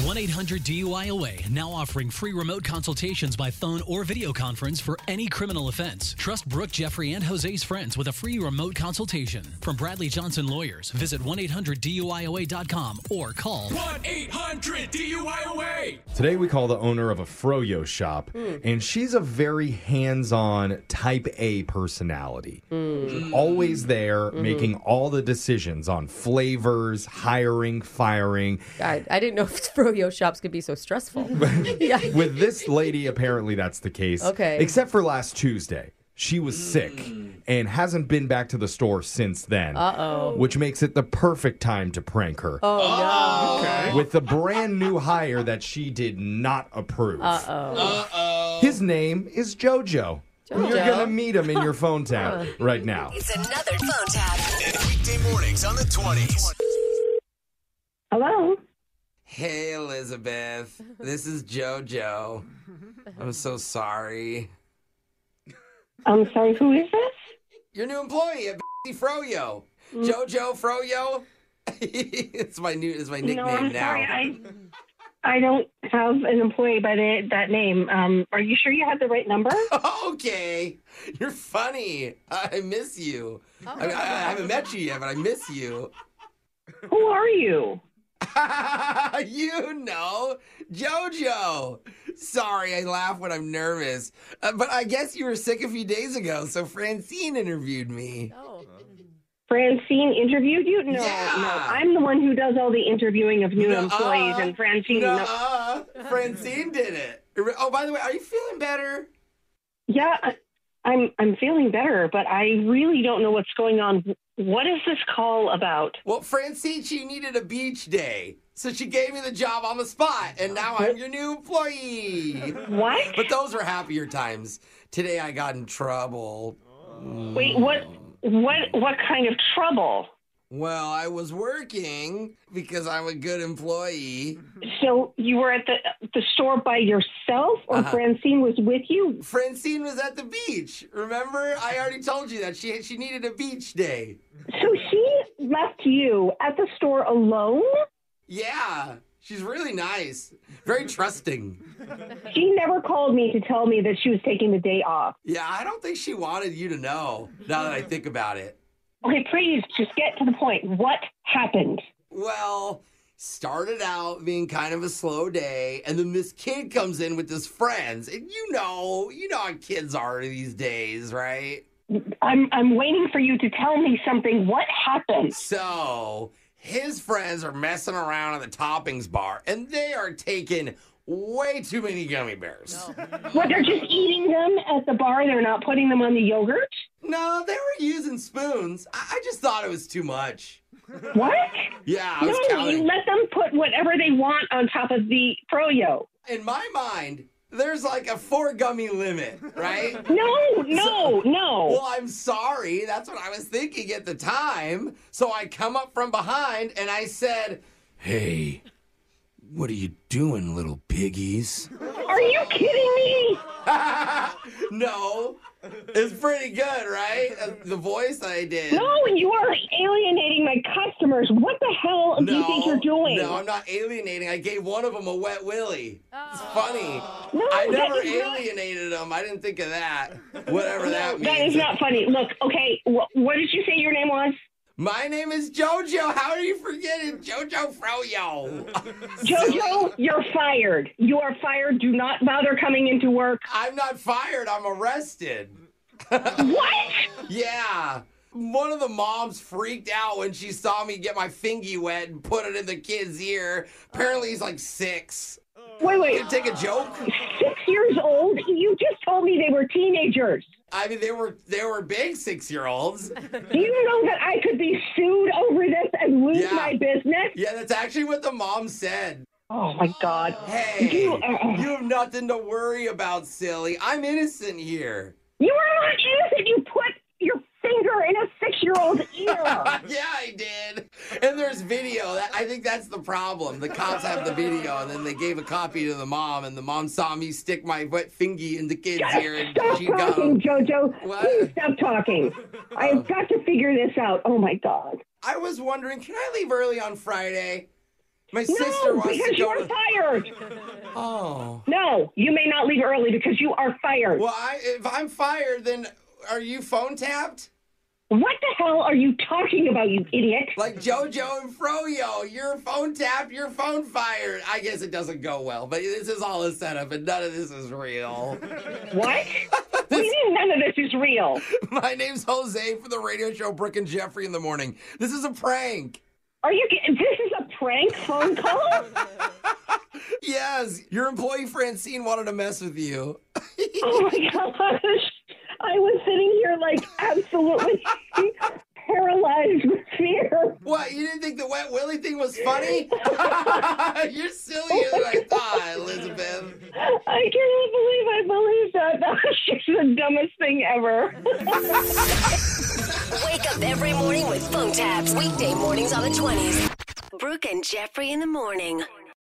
1-800-DUI-OA now offering free remote consultations by phone or video conference for any criminal offense. Trust Brooke, Jeffrey, and Jose's friends with a free remote consultation. From Bradley Johnson Lawyers, visit 1-800-DUIOA.com or call 1-800-DUIOA. Today we call the owner of a froyo shop, hmm. and she's a very hands-on type A personality. Hmm. Always there, mm-hmm. making all the decisions on flavors, hiring, firing. I, I didn't know if it's froyo shops could be so stressful. yeah. With this lady, apparently that's the case. Okay. Except for last Tuesday. She was sick and hasn't been back to the store since then. Uh-oh. Which makes it the perfect time to prank her. Oh, With the brand new hire that she did not approve. no. Uh-oh. His name is JoJo. JoJo. You're going to meet him in your phone tap uh-huh. right now. It's another phone tap. Weekday mornings on the 20s. Hello. Hey, Elizabeth. This is JoJo. I'm so sorry. I'm sorry, who is this? Your new employee at B Froyo. JoJo Froyo. it's my new it's my nickname no, I'm now. sorry. I I don't have an employee by the, that name. Um, are you sure you have the right number? okay. You're funny. I miss you. I, I, I haven't met you yet, but I miss you. Who are you? you know, JoJo. Sorry, I laugh when I'm nervous. Uh, but I guess you were sick a few days ago, so Francine interviewed me. Oh. Francine interviewed you? No, Yeah. no. I'm the one who does all the interviewing of new Nuh-uh. employees, and Francine. no. Nuh-uh. Francine did it. Oh, by the way, are you feeling better? Yeah, I'm. I'm feeling better, but I really don't know what's going on. What is this call about? Well, Francine, she needed a beach day. So she gave me the job on the spot, and now I'm your new employee. What? But those were happier times. Today I got in trouble. Wait, what? What? What kind of trouble? Well, I was working because I'm a good employee. So you were at the the store by yourself, or Uh-huh. Francine was with you? Francine was at the beach. Remember? I already told you that she she needed a beach day. So she left you at the store alone? Yeah. She's really nice. Very trusting. She never called me to tell me that she was taking the day off. Yeah, I don't think she wanted you to know, now that I think about it. Okay, please just get to the point. What happened? Well, started out being kind of a slow day, and then this kid comes in with his friends. And you know, you know how kids are these days, right? I'm I'm waiting for you to tell me something. What happened? So his friends are messing around at the toppings bar, and they are taking way too many gummy bears. What, they're just eating them at the bar? They're not putting them on the yogurt? No, they were using spoons. I, I just thought it was too much. What? Yeah, I was no, counting. you let them put whatever they want on top of the froyo. In my mind, there's like a four gummy limit, right? No, no, no. Well, I'm sorry. That's what I was thinking at the time. So I come up from behind and I said, Hey, what are you doing, little piggies? Are you kidding me? no. It's pretty good, right? Uh, The voice I did. No, and you are alienating my customers. What the hell do you think you're doing? No, I'm not alienating. I gave one of them a wet willy. It's funny. No, I never is not- alienated them. I didn't think of that. Whatever that means. That is not funny. Look, okay, wh- what did you say your name was? My name is JoJo. How are you forgetting JoJo Froyo? Jojo, you're fired. You are fired. Do not bother coming into work. I'm not fired. I'm arrested. What? Yeah. One of the moms freaked out when she saw me get my fingy wet and put it in the kid's ear. Apparently, he's like six. Wait, wait. You take a joke? Six years old? You just told me they were teenagers. I mean, they were they were big six year olds. Do you know that I could be sued over this and lose Yeah. my business? Yeah, that's actually what the mom said. Oh my God. Hey, You, uh, you have nothing to worry about, silly. I'm innocent here. you are not innocent. You put in a six year old ear. yeah, I did. And there's video. That, I think that's the problem. The cops have the video, and then they gave a copy to the mom, and the mom saw me stick my wet fingy in the kid's ear, and Stop she talking, him. Jojo. What? Please stop talking. I have got to figure this out. Oh my God. I was wondering, can I leave early on Friday? My No, sister wants because to you are to. fired. Oh. No, you may not leave early because you are fired. Well, I, if I'm fired, then are you phone tapped? What the hell are you talking about, you idiot? Like JoJo and Froyo, you're phone tapped, you're phone fired. I guess it doesn't go well, but this is all a setup, and none of this is real. What? what do you mean none of this is real? My name's Jose for the radio show Brooke and Jeffrey in the morning. This is a prank. Are you? ki- This is a prank phone call? Yes, your employee Francine wanted to mess with you. oh my gosh! I was sitting here like absolutely paralyzed with fear. What? You didn't think the wet willy thing was funny? You're sillier than I thought, Elizabeth. I cannot believe I believed that. That was just the dumbest thing ever. Wake up every morning with phone taps. Weekday mornings on the 20s. Brooke and Jeffrey in the morning.